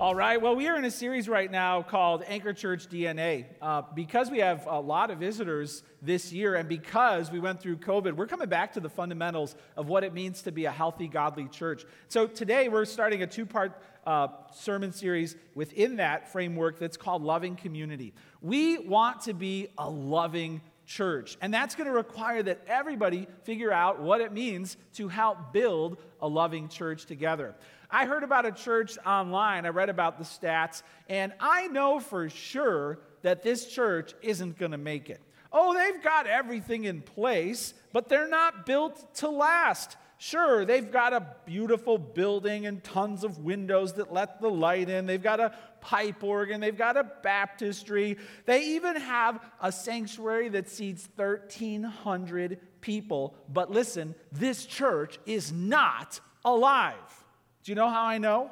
All right, well, we are in a series right now called Anchor Church DNA. Uh, because we have a lot of visitors this year and because we went through COVID, we're coming back to the fundamentals of what it means to be a healthy, godly church. So today we're starting a two part uh, sermon series within that framework that's called Loving Community. We want to be a loving church, and that's going to require that everybody figure out what it means to help build a loving church together. I heard about a church online, I read about the stats, and I know for sure that this church isn't going to make it. Oh, they've got everything in place, but they're not built to last. Sure, they've got a beautiful building and tons of windows that let the light in. They've got a pipe organ. They've got a baptistry. They even have a sanctuary that seats 1,300 people. But listen, this church is not alive. Do you know how I know?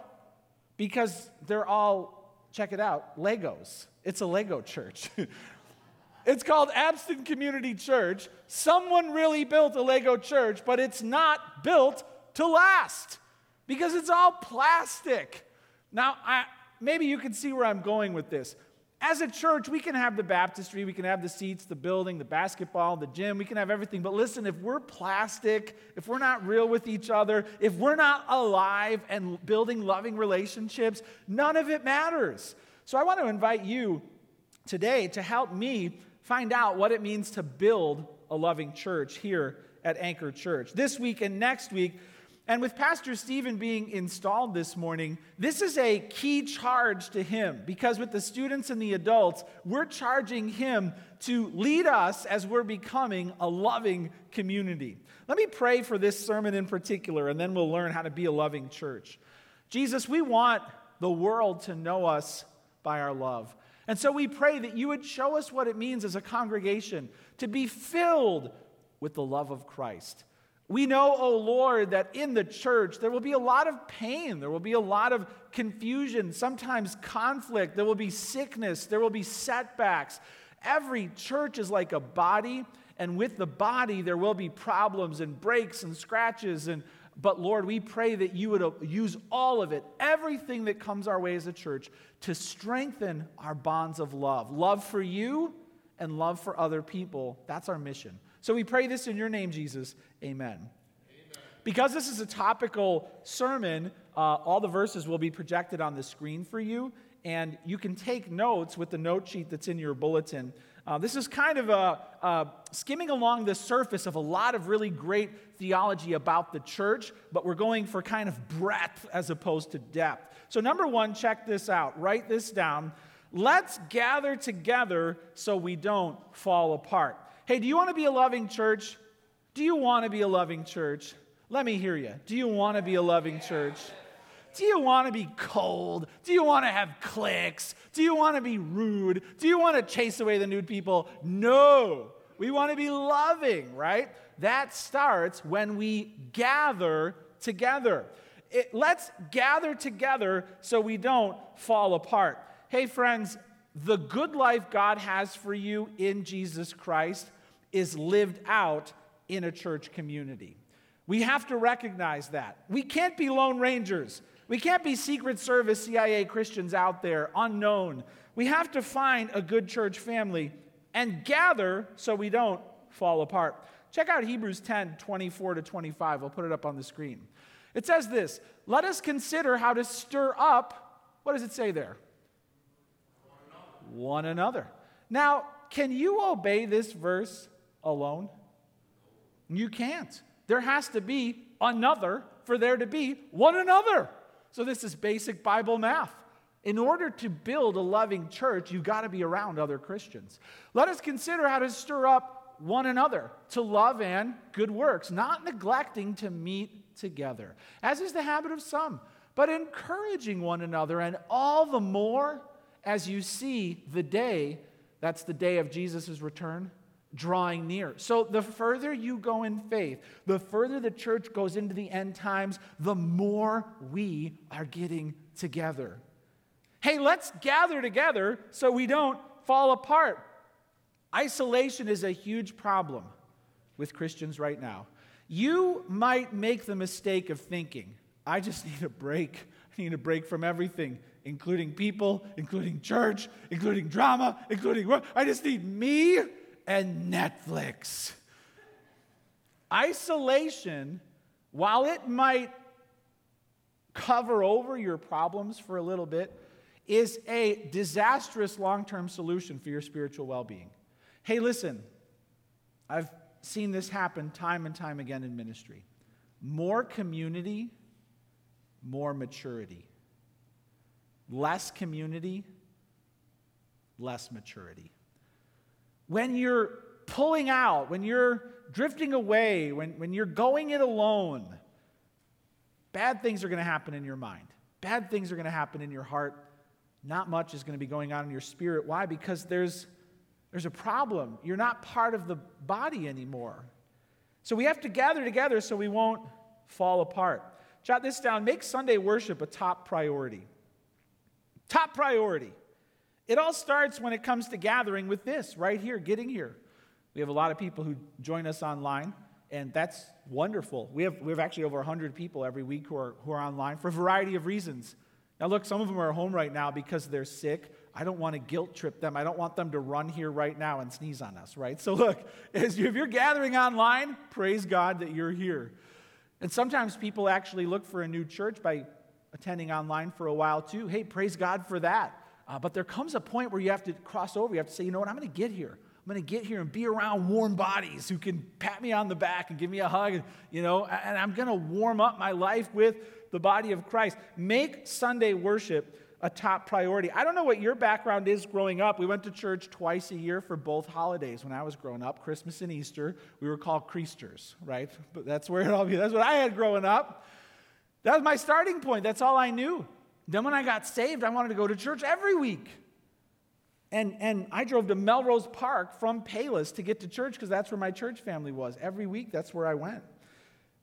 Because they're all, check it out, Legos. It's a Lego church. it's called Abston Community Church. Someone really built a Lego church, but it's not built to last because it's all plastic. Now, I, maybe you can see where I'm going with this. As a church, we can have the baptistry, we can have the seats, the building, the basketball, the gym, we can have everything. But listen, if we're plastic, if we're not real with each other, if we're not alive and building loving relationships, none of it matters. So I want to invite you today to help me find out what it means to build a loving church here at Anchor Church. This week and next week, and with Pastor Stephen being installed this morning, this is a key charge to him because with the students and the adults, we're charging him to lead us as we're becoming a loving community. Let me pray for this sermon in particular, and then we'll learn how to be a loving church. Jesus, we want the world to know us by our love. And so we pray that you would show us what it means as a congregation to be filled with the love of Christ. We know, oh Lord, that in the church there will be a lot of pain, there will be a lot of confusion, sometimes conflict, there will be sickness, there will be setbacks. Every church is like a body, and with the body there will be problems and breaks and scratches and but Lord, we pray that you would use all of it, everything that comes our way as a church, to strengthen our bonds of love. Love for you and love for other people. That's our mission. So we pray this in your name, Jesus. Amen. Amen. Because this is a topical sermon, uh, all the verses will be projected on the screen for you, and you can take notes with the note sheet that's in your bulletin. Uh, this is kind of a, a, skimming along the surface of a lot of really great theology about the church, but we're going for kind of breadth as opposed to depth. So, number one, check this out. Write this down. Let's gather together so we don't fall apart. Hey, do you want to be a loving church? Do you want to be a loving church? Let me hear you. Do you want to be a loving church? Do you want to be cold? Do you want to have cliques? Do you want to be rude? Do you want to chase away the nude people? No. We want to be loving, right? That starts when we gather together. It, let's gather together so we don't fall apart. Hey, friends, the good life God has for you in Jesus Christ is lived out in a church community. We have to recognize that. We can't be Lone Rangers. We can't be Secret Service CIA Christians out there, unknown. We have to find a good church family and gather so we don't fall apart. Check out Hebrews 10 24 to 25. I'll put it up on the screen. It says this Let us consider how to stir up, what does it say there? One another. One another. Now, can you obey this verse alone? You can't. There has to be another for there to be one another. So, this is basic Bible math. In order to build a loving church, you've got to be around other Christians. Let us consider how to stir up one another to love and good works, not neglecting to meet together, as is the habit of some, but encouraging one another, and all the more as you see the day that's the day of Jesus' return drawing near. So, the further you go in faith, the further the church goes into the end times, the more we are getting together. Hey, let's gather together so we don't fall apart. Isolation is a huge problem with Christians right now. You might make the mistake of thinking, I just need a break. I need a break from everything including people, including church, including drama, including. I just need me and Netflix. Isolation, while it might cover over your problems for a little bit, is a disastrous long term solution for your spiritual well being. Hey, listen, I've seen this happen time and time again in ministry. More community, more maturity. Less community, less maturity. When you're pulling out, when you're drifting away, when, when you're going it alone, bad things are going to happen in your mind. Bad things are going to happen in your heart. Not much is going to be going on in your spirit. Why? Because there's, there's a problem. You're not part of the body anymore. So we have to gather together so we won't fall apart. Jot this down make Sunday worship a top priority. Top priority. It all starts when it comes to gathering with this right here, getting here. We have a lot of people who join us online, and that's wonderful. We have, we have actually over 100 people every week who are, who are online for a variety of reasons. Now, look, some of them are home right now because they're sick. I don't want to guilt trip them. I don't want them to run here right now and sneeze on us, right? So, look, if you're gathering online, praise God that you're here. And sometimes people actually look for a new church by attending online for a while too. Hey, praise God for that. Uh, but there comes a point where you have to cross over. You have to say, you know what, I'm going to get here. I'm going to get here and be around warm bodies who can pat me on the back and give me a hug, and, you know, and I'm going to warm up my life with the body of Christ. Make Sunday worship a top priority. I don't know what your background is growing up. We went to church twice a year for both holidays when I was growing up, Christmas and Easter. We were called Creasters, right? But that's where it all be. That's what I had growing up. That was my starting point. That's all I knew. Then when I got saved, I wanted to go to church every week. And, and I drove to Melrose Park from Palos to get to church because that's where my church family was. Every week, that's where I went.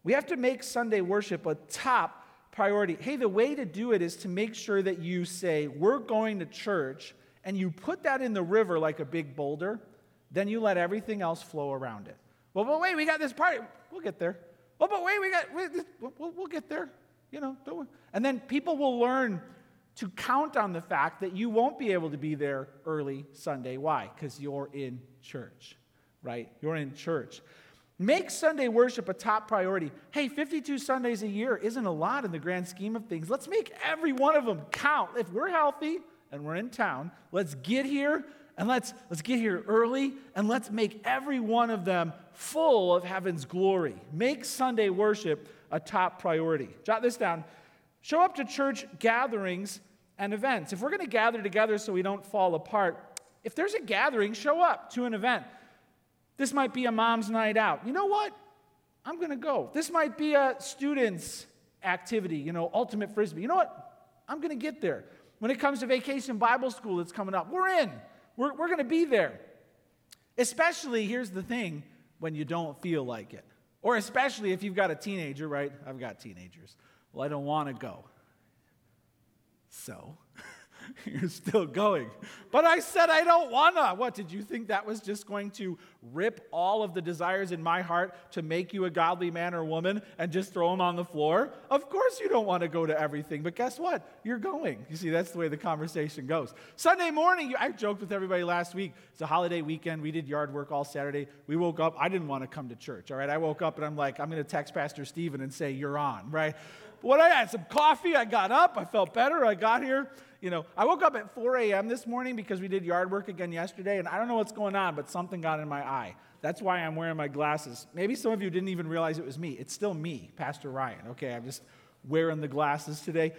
We have to make Sunday worship a top priority. Hey, the way to do it is to make sure that you say, We're going to church, and you put that in the river like a big boulder, then you let everything else flow around it. Well, but wait, we got this party. We'll get there. Well, but wait, we got, we'll, we'll get there. You know, don't, and then people will learn to count on the fact that you won't be able to be there early Sunday. Why? Because you're in church, right? You're in church. Make Sunday worship a top priority. Hey, 52 Sundays a year isn't a lot in the grand scheme of things. Let's make every one of them count. If we're healthy and we're in town, let's get here and let's, let's get here early and let's make every one of them full of heaven's glory. Make Sunday worship a top priority. Jot this down. Show up to church gatherings and events. If we're going to gather together so we don't fall apart, if there's a gathering, show up to an event. This might be a mom's night out. You know what? I'm going to go. This might be a student's activity, you know, ultimate frisbee. You know what? I'm going to get there. When it comes to vacation Bible school that's coming up, we're in. We're, we're going to be there. Especially, here's the thing, when you don't feel like it. Or especially if you've got a teenager, right? I've got teenagers. Well, I don't want to go. So, you're still going. But I said I don't want to. What, did you think that was just going to rip all of the desires in my heart to make you a godly man or woman and just throw them on the floor? Of course you don't want to go to everything, but guess what? You're going. You see, that's the way the conversation goes. Sunday morning, I joked with everybody last week. It's a holiday weekend. We did yard work all Saturday. We woke up. I didn't want to come to church, all right? I woke up and I'm like, I'm to text Pastor Stephen and say, You're on, right? what I had some coffee. I got up. I felt better. I got here. You know, I woke up at 4 a.m. this morning because we did yard work again yesterday, and I don't know what's going on, but something got in my eye. That's why I'm wearing my glasses. Maybe some of you didn't even realize it was me. It's still me, Pastor Ryan. Okay, I'm just wearing the glasses today.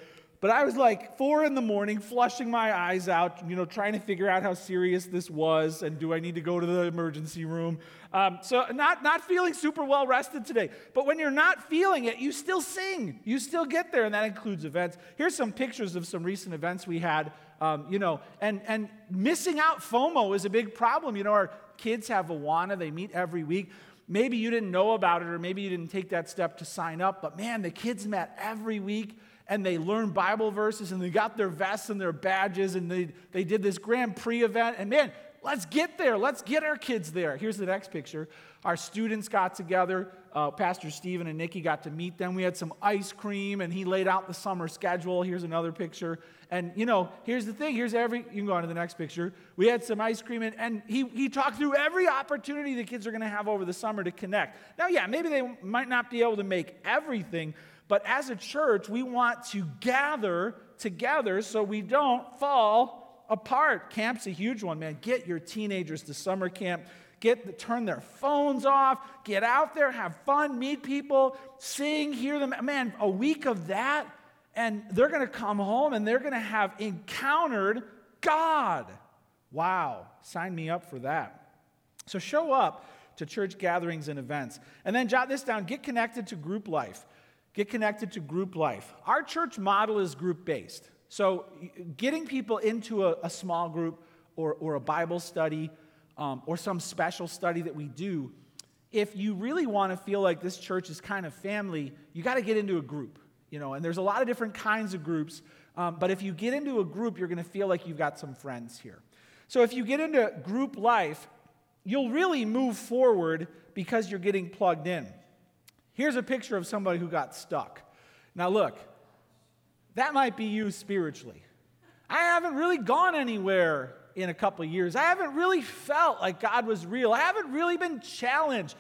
But I was like four in the morning, flushing my eyes out, you know, trying to figure out how serious this was and do I need to go to the emergency room. Um, so, not, not feeling super well rested today. But when you're not feeling it, you still sing. You still get there, and that includes events. Here's some pictures of some recent events we had. Um, you know, and, and missing out FOMO is a big problem. You know, our kids have Awana, they meet every week. Maybe you didn't know about it, or maybe you didn't take that step to sign up, but man, the kids met every week and they learned Bible verses and they got their vests and their badges and they, they did this Grand Prix event. And man, let's get there. Let's get our kids there. Here's the next picture. Our students got together uh, Pastor Stephen and Nikki got to meet them. We had some ice cream, and he laid out the summer schedule. Here's another picture. And, you know, here's the thing. Here's every, you can go on to the next picture. We had some ice cream, and, and he, he talked through every opportunity the kids are going to have over the summer to connect. Now, yeah, maybe they might not be able to make everything, but as a church, we want to gather together so we don't fall apart. Camp's a huge one, man. Get your teenagers to summer camp get the, turn their phones off, get out there, have fun, meet people, sing, hear them. Man, a week of that, and they're going to come home and they're going to have encountered God. Wow, sign me up for that. So show up to church gatherings and events. And then jot this down get connected to group life. Get connected to group life. Our church model is group based. So getting people into a, a small group or, or a Bible study um, or some special study that we do, if you really want to feel like this church is kind of family, you got to get into a group. You know, and there's a lot of different kinds of groups, um, but if you get into a group, you're going to feel like you've got some friends here. So if you get into group life, you'll really move forward because you're getting plugged in. Here's a picture of somebody who got stuck. Now, look, that might be you spiritually. I haven't really gone anywhere in a couple years. I haven't really felt like God was real. I haven't really been challenged.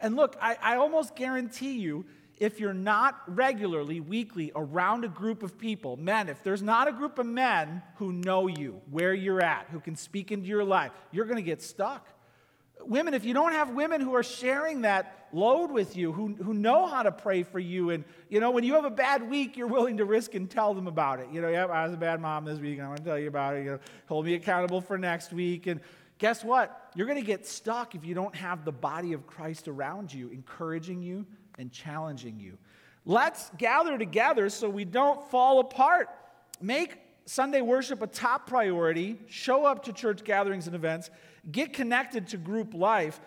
And look, I, I almost guarantee you, if you're not regularly, weekly around a group of people, men, if there's not a group of men who know you, where you're at, who can speak into your life, you're going to get stuck women, if you don't have women who are sharing that load with you, who, who know how to pray for you, and you know, when you have a bad week, you're willing to risk and tell them about it. You know, yeah, I was a bad mom this week, and I want to tell you about it. You know, hold me accountable for next week. And guess what? You're going to get stuck if you don't have the body of Christ around you, encouraging you and challenging you. Let's gather together so we don't fall apart. Make Sunday worship a top priority. Show up to church gatherings and events get connected to group life,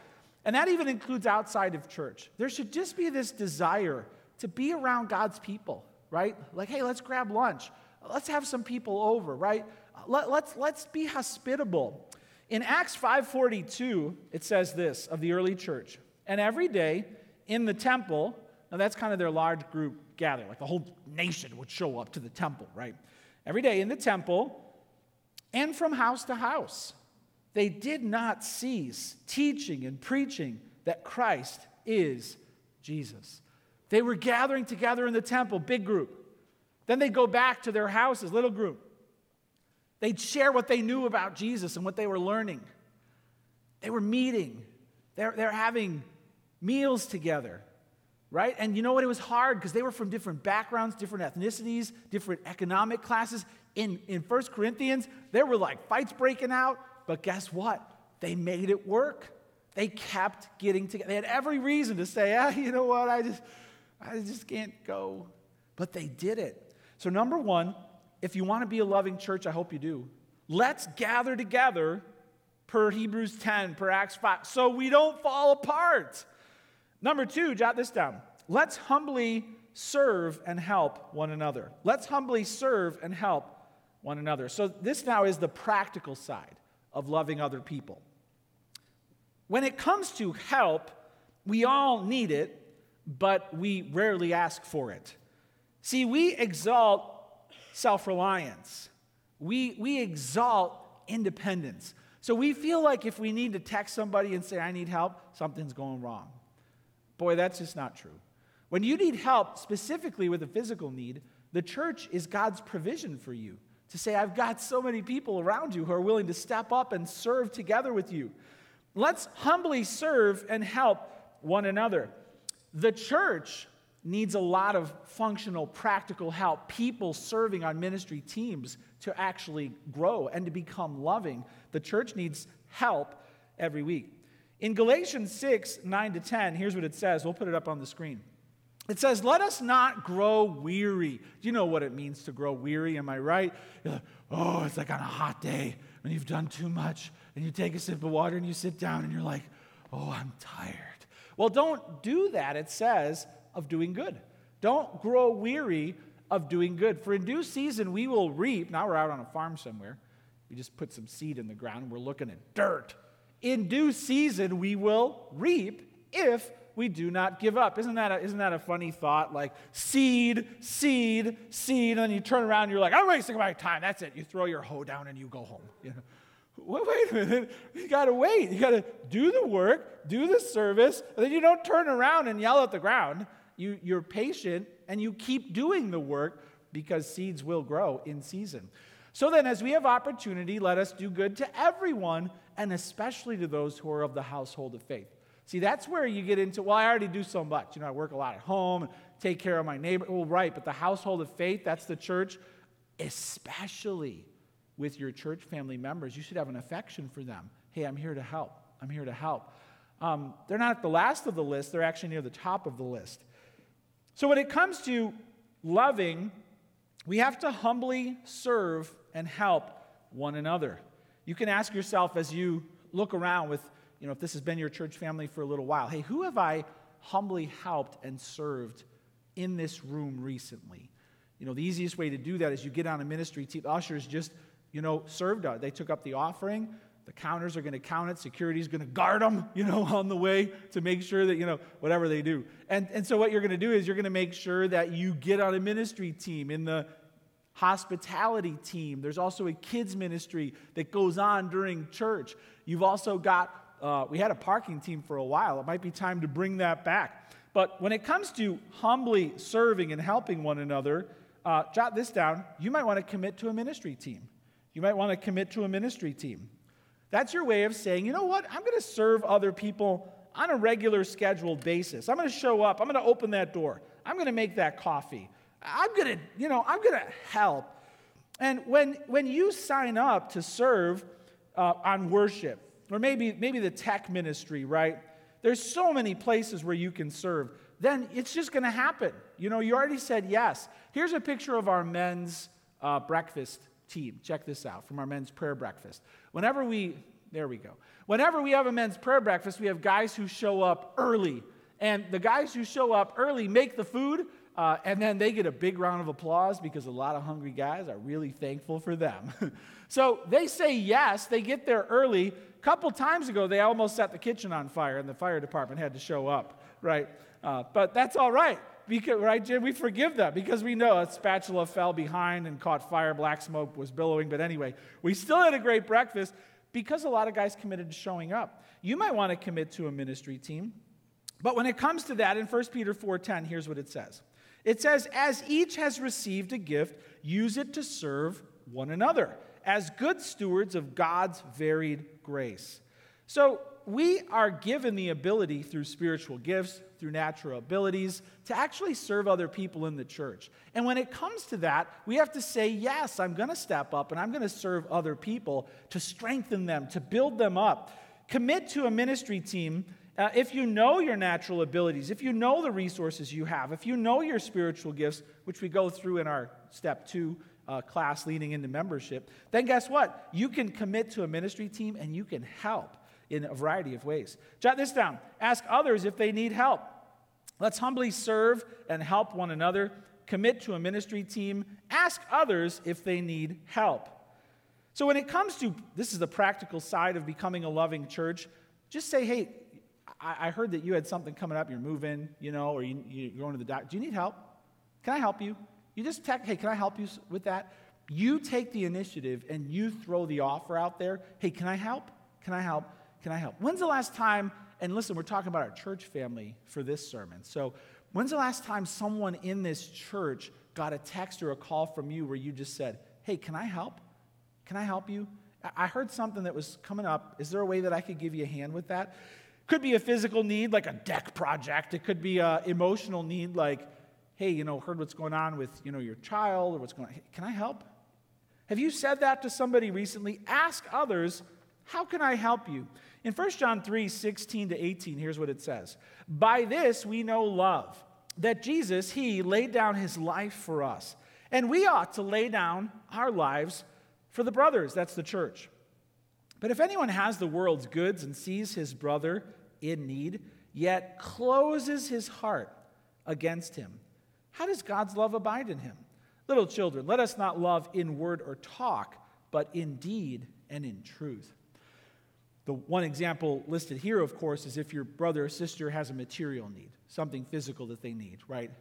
and that even includes outside of church. There should just be this desire to be around God's people, right? Like, hey, let's grab lunch. Let's have some people over, right? Let, let's, let's be hospitable. In Acts 5:42, it says this of the early church. And every day in the temple, now that's kind of their large group gathering, like the whole nation would show up to the temple, right? Every day in the temple and from house to house they did not cease teaching and preaching that Christ is Jesus. They were gathering together in the temple, big group. Then they'd go back to their houses, little group. They'd share what they knew about Jesus and what they were learning. They were meeting, they're, they're having meals together, right? And you know what? It was hard because they were from different backgrounds, different ethnicities, different economic classes. In, in 1 Corinthians, there were like fights breaking out. But guess what? They made it work. They kept getting together. They had every reason to say, ah, you know what, I just, I just can't go. But they did it. So, number one, if you want to be a loving church, I hope you do. Let's gather together per Hebrews 10, per Acts 5, so we don't fall apart. Number two, jot this down. Let's humbly serve and help one another. Let's humbly serve and help one another. So, this now is the practical side of loving other people. When it comes to help, we all need it, but we rarely ask for it. See, we exalt self reliance, we, we exalt independence. So we feel like if we need to text somebody and say, I need help, something's going wrong. Boy, that's just not true. When you need help, specifically with a physical need, the church is God's provision for you to say, I've got so many people around you who are willing to step up and serve together with you. Let's humbly serve and help one another. The church needs a lot of functional, practical help, people serving on ministry teams to actually grow and to become loving. The church needs help every week. In Galatians 6 9 to 10, here's what it says. We'll put it up on the screen. It says, Let us not grow weary. Do you know what it means to grow weary? Am I right? Like, oh, it's like on a hot day when you've done too much and you take a sip of water and you sit down and you're like, oh, I'm tired. Well, don't do that, it says, of doing good. Don't grow weary of doing good. For in due season we will reap. Now we're out on a farm somewhere. We just put some seed in the ground and we're looking at dirt. In due season we will reap if we do not give up. Isn't that a, isn't that a funny thought? Like seed, seed, seed, and then you turn around and you're like, I'm wasting my time. That's it. You throw your hoe down and you go home. You know? Wait, a minute. You got to wait. You got to do the work, do the service, and then you don't turn around and yell at the ground. You, you're patient and you keep doing the work because seeds will grow in season. So then, as we have opportunity, let us do good to everyone, and especially to those who are of the household of faith. See, that's where you get into, well, I already do so much. You know, I work a lot at home, and take care of my neighbor. Well, right, but the household of faith, that's the church, especially with your church family members. You should have an affection for them. Hey, I'm here to help. I'm here to help. Um, they're not at the last of the list, they're actually near the top of the list. So when it comes to loving, we have to humbly serve and help one another. You can ask yourself as you look around with, you know, if this has been your church family for a little while, hey, who have I humbly helped and served in this room recently? You know, the easiest way to do that is you get on a ministry team. Ushers just, you know, served. They took up the offering. The counters are going to count it. Security is going to guard them, you know, on the way to make sure that, you know, whatever they do. And, and so what you're going to do is you're going to make sure that you get on a ministry team in the hospitality team. There's also a kids ministry that goes on during church. You've also got, uh, we had a parking team for a while. It might be time to bring that back. But when it comes to humbly serving and helping one another, uh, jot this down. You might want to commit to a ministry team. You might want to commit to a ministry team. That's your way of saying, you know what? I'm going to serve other people on a regular scheduled basis. I'm going to show up. I'm going to open that door. I'm going to make that coffee. I'm going to, you know, I'm going to help. And when, when you sign up to serve uh, on worship, or maybe, maybe the tech ministry, right? There's so many places where you can serve. Then it's just going to happen. You know, you already said yes. Here's a picture of our men's uh, breakfast team. Check this out from our men's prayer breakfast. Whenever we, there we go. Whenever we have a men's prayer breakfast, we have guys who show up early. And the guys who show up early make the food, uh, and then they get a big round of applause because a lot of hungry guys are really thankful for them. so they say yes, they get there early. Couple times ago, they almost set the kitchen on fire, and the fire department had to show up, right? Uh, but that's all right. Because, right, Jim? We forgive them because we know a spatula fell behind and caught fire, black smoke was billowing. But anyway, we still had a great breakfast because a lot of guys committed to showing up. You might want to commit to a ministry team. But when it comes to that, in 1 Peter 4:10, here's what it says. It says, As each has received a gift, use it to serve one another as good stewards of God's varied grace. So, we are given the ability through spiritual gifts, through natural abilities, to actually serve other people in the church. And when it comes to that, we have to say, yes, I'm going to step up and I'm going to serve other people to strengthen them, to build them up. Commit to a ministry team uh, if you know your natural abilities, if you know the resources you have, if you know your spiritual gifts, which we go through in our step two uh, class leading into membership, then guess what? You can commit to a ministry team and you can help in a variety of ways. Jot this down. Ask others if they need help. Let's humbly serve and help one another. Commit to a ministry team. Ask others if they need help. So, when it comes to this is the practical side of becoming a loving church, just say, hey, I, heard that you had something coming up, you're moving, you know, or you, you're going to the doctor. Do you need help? Can I help you? You just text, hey, can I help you with that? You take the initiative and you throw the offer out there. Hey, can I help? Can I help? Can I help? When's the last time, and listen, we're talking about our church family for this sermon. So, when's the last time someone in this church got a text or a call from you where you just said, hey, can I help? Can I help you? I heard something that was coming up. Is there a way that I could give you a hand with that? Could be a physical need, like a deck project. It could be an emotional need, like, hey, you know, heard what's going on with, you know, your child or what's going on. Hey, can I help? Have you said that to somebody recently? Ask others, how can I help you? In 1 John 3 16 to 18, here's what it says By this we know love, that Jesus, He laid down His life for us. And we ought to lay down our lives for the brothers, that's the church. But if anyone has the world's goods and sees his brother in need, yet closes his heart against him, how does God's love abide in him? Little children, let us not love in word or talk, but in deed and in truth. the one example listed here, of course, is if your brother or sister has a material need, something physical that they need, right?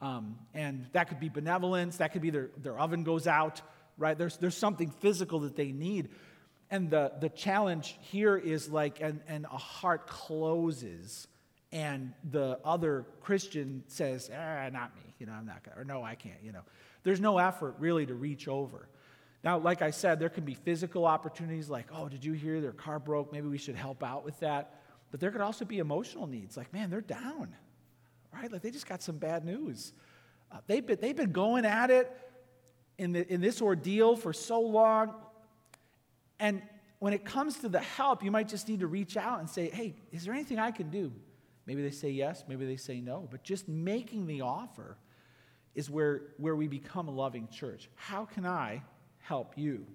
Um, and that could be benevolence, that could be their, their oven goes out, right? There's, there's something physical that they need. And the, the challenge here is like, and, and a heart closes, and the other Christian says, ah, not me, you know, I'm not gonna, or no, I can't, you know. There's no effort really to reach over. Now, like I said, there can be physical opportunities like, oh, did you hear their car broke? Maybe we should help out with that. But there could also be emotional needs like, man, they're down, right? Like they just got some bad news. Uh, they've, been, they've been going at it in, the, in this ordeal for so long. And when it comes to the help, you might just need to reach out and say, hey, is there anything I can do? Maybe they say yes, maybe they say no. But just making the offer is where, where we become a loving church. How can I help you.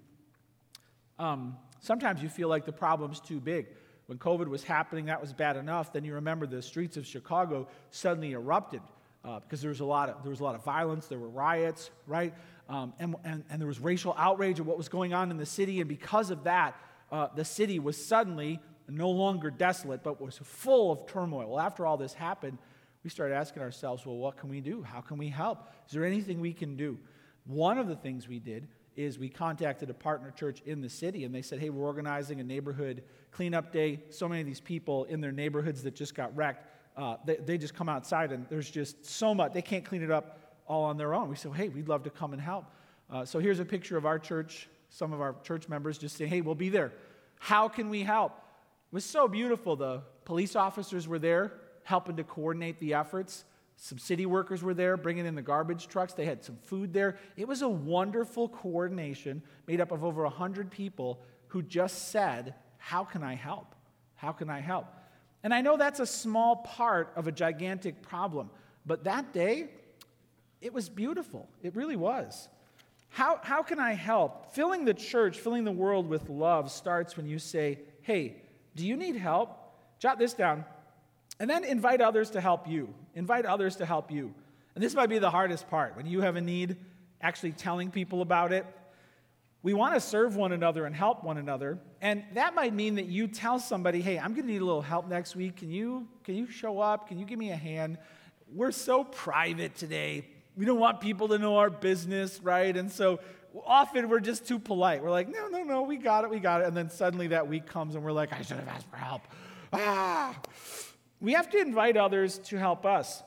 Um, sometimes you feel like the problem's too big. When COVID was happening, that was bad enough. Then you remember the streets of Chicago suddenly erupted uh, because there was, a lot of, there was a lot of violence, there were riots, right? Um, and, and, and, there was racial outrage at what was going on in the city. And because of that, uh, the city was suddenly no longer desolate, but was full of turmoil. Well, after all this happened, we started asking ourselves, well, what can we do? How can we help? Is there anything we can do? One of the things we did is we contacted a partner church in the city and they said, hey, we're organizing a neighborhood cleanup day. So many of these people in their neighborhoods that just got wrecked, uh, they, they just come outside and there's just so much. They can't clean it up all on their own. We said, hey, we'd love to come and help. Uh, so here's a picture of our church, some of our church members just saying, hey, we'll be there. How can we help? It was so beautiful. The police officers were there helping to coordinate the efforts. Some city workers were there bringing in the garbage trucks. They had some food there. It was a wonderful coordination made up of over 100 people who just said, How can I help? How can I help? And I know that's a small part of a gigantic problem, but that day, it was beautiful. It really was. How, how can I help? Filling the church, filling the world with love starts when you say, Hey, do you need help? Jot this down. And then invite others to help you. Invite others to help you. And this might be the hardest part when you have a need, actually telling people about it. We want to serve one another and help one another. And that might mean that you tell somebody, hey, I'm going to need a little help next week. Can you, can you show up? Can you give me a hand? We're so private today. We don't want people to know our business, right? And so often we're just too polite. We're like, no, no, no, we got it, we got it. And then suddenly that week comes and we're like, I should have asked for help. Ah! we have to invite others to help us.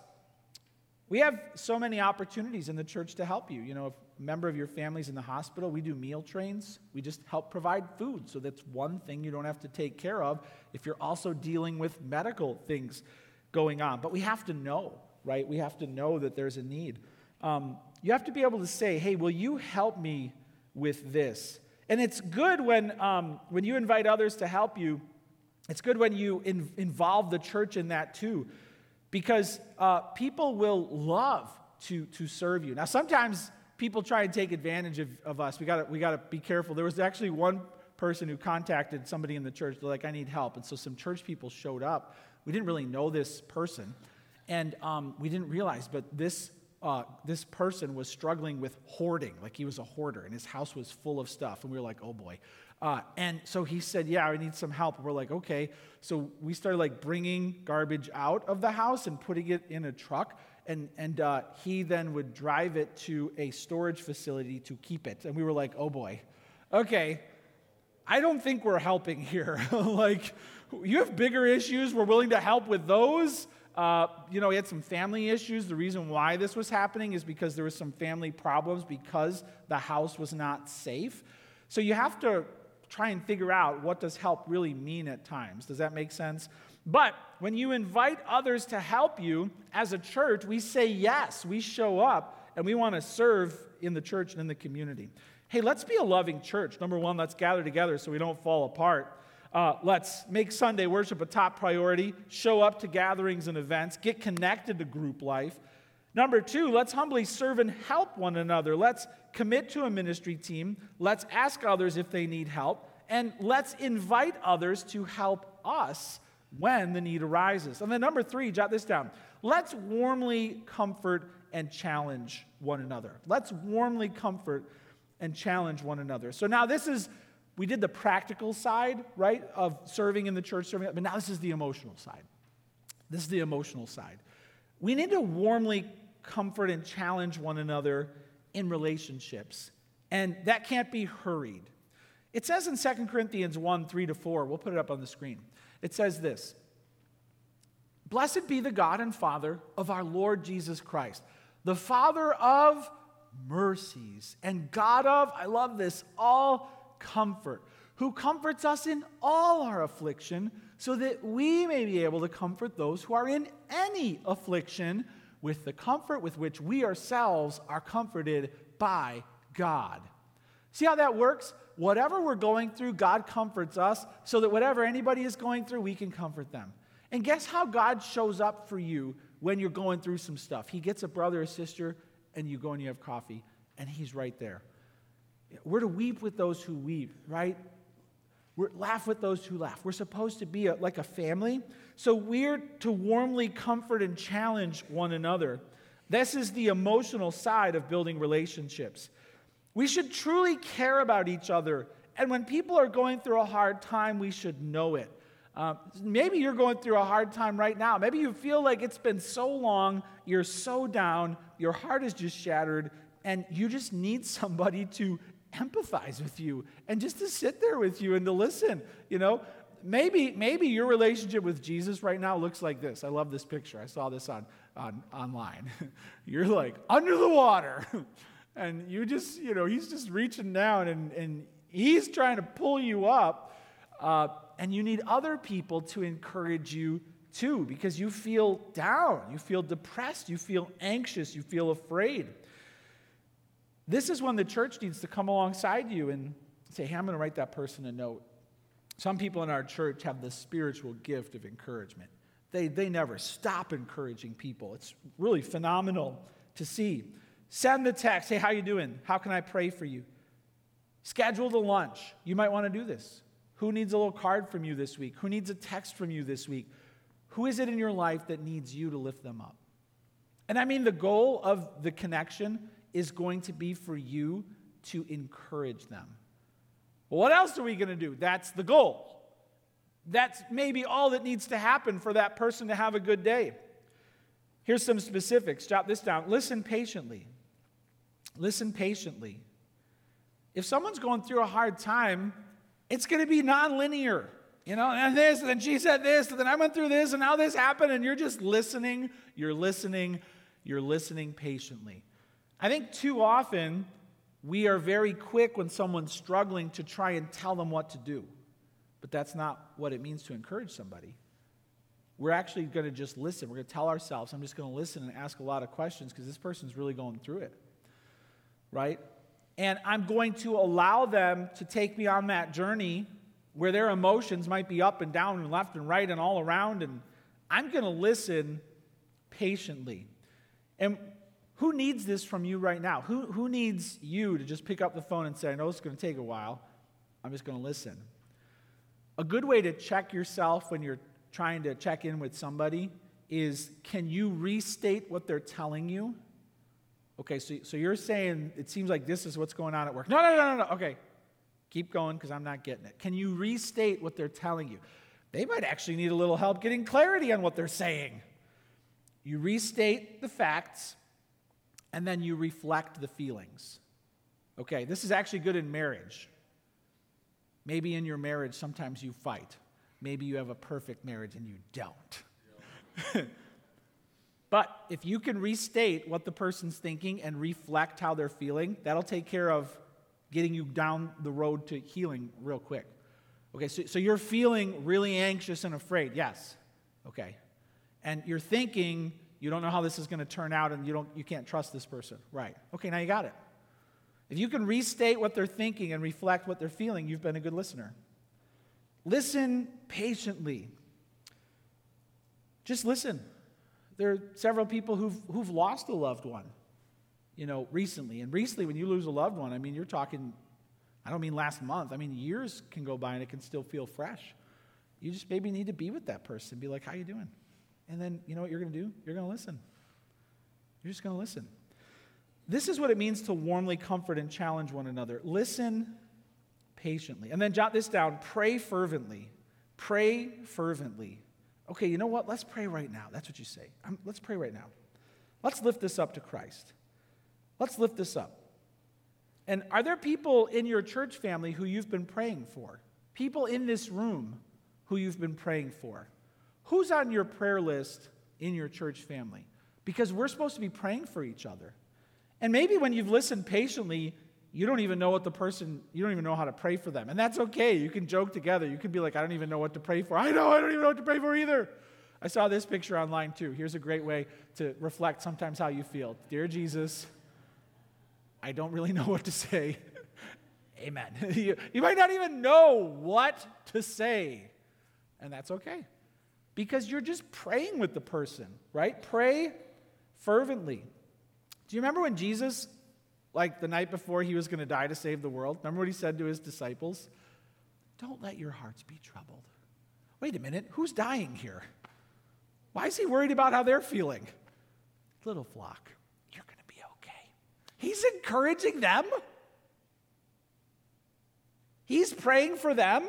We have so many opportunities in the church to help you. You know, if a member of your family's in the hospital, we do meal trains. We just help provide food. So that's one thing you don't have to take care of if you're also dealing with medical things going on. But we have to know, right? We have to know that there's a need. Um, you have to be able to say, hey, will you help me with this? And it's good when, um, when you invite others to help you it's good when you in, involve the church in that too, because uh, people will love to, to serve you. Now, sometimes people try and take advantage of, of us. We got we to be careful. There was actually one person who contacted somebody in the church. They're like, I need help. And so some church people showed up. We didn't really know this person, and um, we didn't realize, but this uh, this person was struggling with hoarding, like he was a hoarder, and his house was full of stuff. And we were like, oh boy. Uh, and so he said, yeah, I need some help. We're like, okay. So we started like bringing garbage out of the house and putting it in a truck. And, and uh, he then would drive it to a storage facility to keep it. And we were like, oh boy, okay, I don't think we're helping here. like, you have bigger issues. We're willing to help with those. Uh, you know, he had some family issues. The reason why this was happening is because there was some family problems because the house was not safe. So you have to try and figure out what does help really mean at times. Does that make sense? But when you invite others to help you as a church, we say yes. We show up and we want to serve in the church and in the community. Hey, let's be a loving church. Number one, let's gather together so we don't fall apart. Uh, let's make Sunday worship a top priority, show up to gatherings and events, get connected to group life. Number two, let's humbly serve and help one another. Let's commit to a ministry team. Let's ask others if they need help. And let's invite others to help us when the need arises. And then number three, jot this down. Let's warmly comfort and challenge one another. Let's warmly comfort and challenge one another. So now this is We did the practical side, right, of serving in the church, serving, but now this is the emotional side. This is the emotional side. We need to warmly comfort and challenge one another in relationships, and that can't be hurried. It says in 2 Corinthians 1 3 to 4, we'll put it up on the screen. It says this Blessed be the God and Father of our Lord Jesus Christ, the Father of mercies and God of, I love this, all comfort, who comforts us in all our affliction, so that we may be able to comfort those who are in any affliction with the comfort with which we ourselves are comforted by God. See how that works? Whatever we're going through, God comforts us so that whatever anybody is going through, we can comfort them. And guess how God shows up for you when you're going through some stuff? He gets a brother or sister, and you go and you have coffee, and He's right there. We're to weep with those who weep, right? We're laugh with those who laugh. We're supposed to be a, like a family. So we're to warmly comfort and challenge one another. This is the emotional side of building relationships. We should truly care about each other. And when people are going through a hard time, we should know it. Uh, maybe you're going through a hard time right now. Maybe you feel like it's been so long, you're so down, your heart is just shattered, and you just need somebody to empathize with you and just to sit there with you and to listen. You know, maybe maybe your relationship with Jesus right now looks like this. I love this picture. I saw this on, on online. you're like under the water. and you just, you know, he's just reaching down and, and he's trying to pull you up. Uh, and you need other people to encourage you too, because you feel down, you feel depressed, you feel anxious, you feel afraid. This is when the church needs to come alongside you and say, Hey, I'm going to write that person a note. Some people in our church have the spiritual gift of encouragement. They, they never stop encouraging people. It's really phenomenal to see. Send the text, hey, how you doing? How can I pray for you? Schedule the lunch. You might want to do this. Who needs a little card from you this week? Who needs a text from you this week? Who is it in your life that needs you to lift them up? And I mean, the goal of the connection is going to be for you to encourage them. Well, what else are we going to do? That's the goal. That's maybe all that needs to happen for that person to have a good day. Here's some specifics. Jot this down. Listen patiently. Listen patiently. If someone's going through a hard time, it's going to be nonlinear. You know, and this, and then she said this, and then I went through this, and now this happened, and you're just listening, you're listening, you're listening patiently. I think too often we are very quick when someone's struggling to try and tell them what to do. But that's not what it means to encourage somebody. We're actually going to just listen. We're going to tell ourselves, I'm just going to listen and ask a lot of questions because this person's really going through it. Right? And I'm going to allow them to take me on that journey where their emotions might be up and down and left and right and all around. And I'm going to listen patiently. And who needs this from you right now? Who, who needs you to just pick up the phone and say, I know it's going to take a while. I'm just going to listen. A good way to check yourself when you're trying to check in with somebody is can you restate what they're telling you? Okay, so, so you're saying it seems like this is what's going on at work. No, no, no, no, no. Okay, keep going because I'm not getting it. Can you restate what they're telling you? They might actually need a little help getting clarity on what they're saying. You restate the facts and then you reflect the feelings. Okay, this is actually good in marriage. Maybe in your marriage, sometimes you fight. Maybe you have a perfect marriage and you don't. but if you can restate what the person's thinking and reflect how they're feeling, that'll take care of getting you down the road to healing real quick. Okay, so, so you're feeling really anxious and afraid. Yes. Okay. And you're thinking you don't know how this is going to turn out and you, don't, you can't trust this person. Right. Okay, now you got it. If you can restate what they're thinking and reflect what they're feeling, you've been a good listener. Listen patiently. Just listen. There are several people who've, who've lost a loved one, you know, recently. And recently, when you lose a loved one, I mean, you're talking, I don't mean last month. I mean, years can go by and it can still feel fresh. You just maybe need to be with that person. Be like, how you doing? And then, you know what you're going to do? You're going to listen. You're just going to listen. This is what it means to warmly comfort and challenge one another. Listen patiently. And then jot this down pray fervently. Pray fervently. Okay, you know what? Let's pray right now. That's what you say. I'm, let's pray right now. Let's lift this up to Christ. Let's lift this up. And are there people in your church family who you've been praying for? People in this room who you've been praying for? Who's on your prayer list in your church family? Because we're supposed to be praying for each other. And maybe when you've listened patiently, you don't even know what the person, you don't even know how to pray for them. And that's okay. You can joke together. You can be like, I don't even know what to pray for. I know, I don't even know what to pray for either. I saw this picture online too. Here's a great way to reflect sometimes how you feel. Dear Jesus, I don't really know what to say. Amen. you, you might not even know what to say. And that's okay. Because you're just praying with the person, right? Pray fervently. Do you remember when Jesus, like the night before he was going to die to save the world, remember what he said to his disciples? Don't let your hearts be troubled. Wait a minute, who's dying here? Why is he worried about how they're feeling? Little flock, you're going to be okay. He's encouraging them. He's praying for them.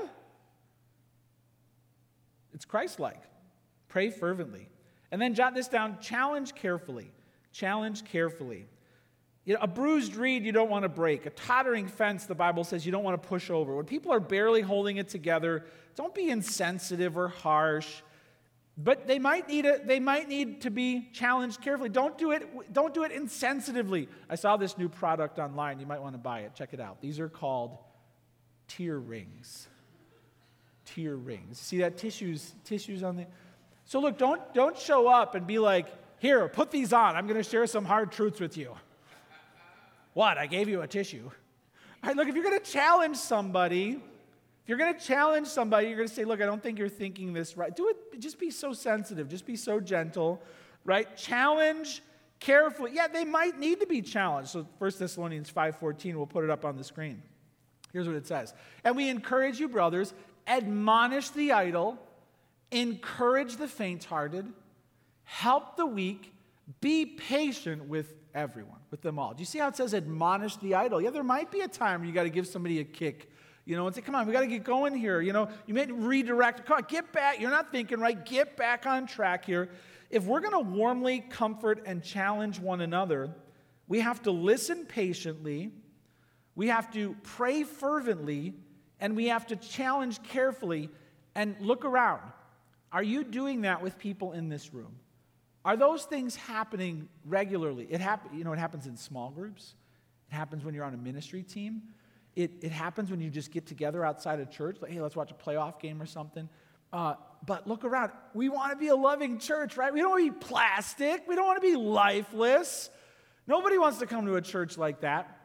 It's Christ like. Pray fervently. And then jot this down challenge carefully. Challenge carefully. You know, a bruised reed you don't want to break. A tottering fence, the Bible says, you don't want to push over. When people are barely holding it together, don't be insensitive or harsh. But they might need it, they might need to be challenged carefully. Don't do it, don't do it insensitively. I saw this new product online. You might want to buy it. Check it out. These are called tear rings. Tear rings. See that tissues, tissues on the. So look, don't don't show up and be like, here, put these on. I'm going to share some hard truths with you. what? I gave you a tissue. All right, look, if you're going to challenge somebody, if you're going to challenge somebody, you're going to say, Look, I don't think you're thinking this right. Do it, just be so sensitive, just be so gentle, right? Challenge carefully. Yeah, they might need to be challenged. So 1 Thessalonians 5:14, we'll put it up on the screen. Here's what it says. And we encourage you, brothers, admonish the idle, encourage the faint hearted, help the weak, be patient with everyone, with them all. Do you see how it says admonish the idle? Yeah, there might be a time where you got to give somebody a kick. You know, and say, come on, we got to get going here. You know, you may redirect. Come on, get back. You're not thinking right. Get back on track here. If we're going to warmly comfort and challenge one another, we have to listen patiently, we have to pray fervently, and we have to challenge carefully and look around. Are you doing that with people in this room? Are those things happening regularly? It happen, you know, it happens in small groups. It happens when you're on a ministry team. It, it happens when you just get together outside of church, like, hey, let's watch a playoff game or something. Uh, but look around. We want to be a loving church, right? We don't want to be plastic. We don't want to be lifeless. Nobody wants to come to a church like that.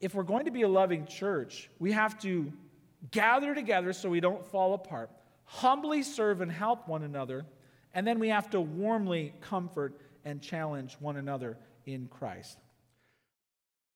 If we're going to be a loving church, we have to gather together so we don't fall apart, humbly serve and help one another and then we have to warmly comfort and challenge one another in Christ.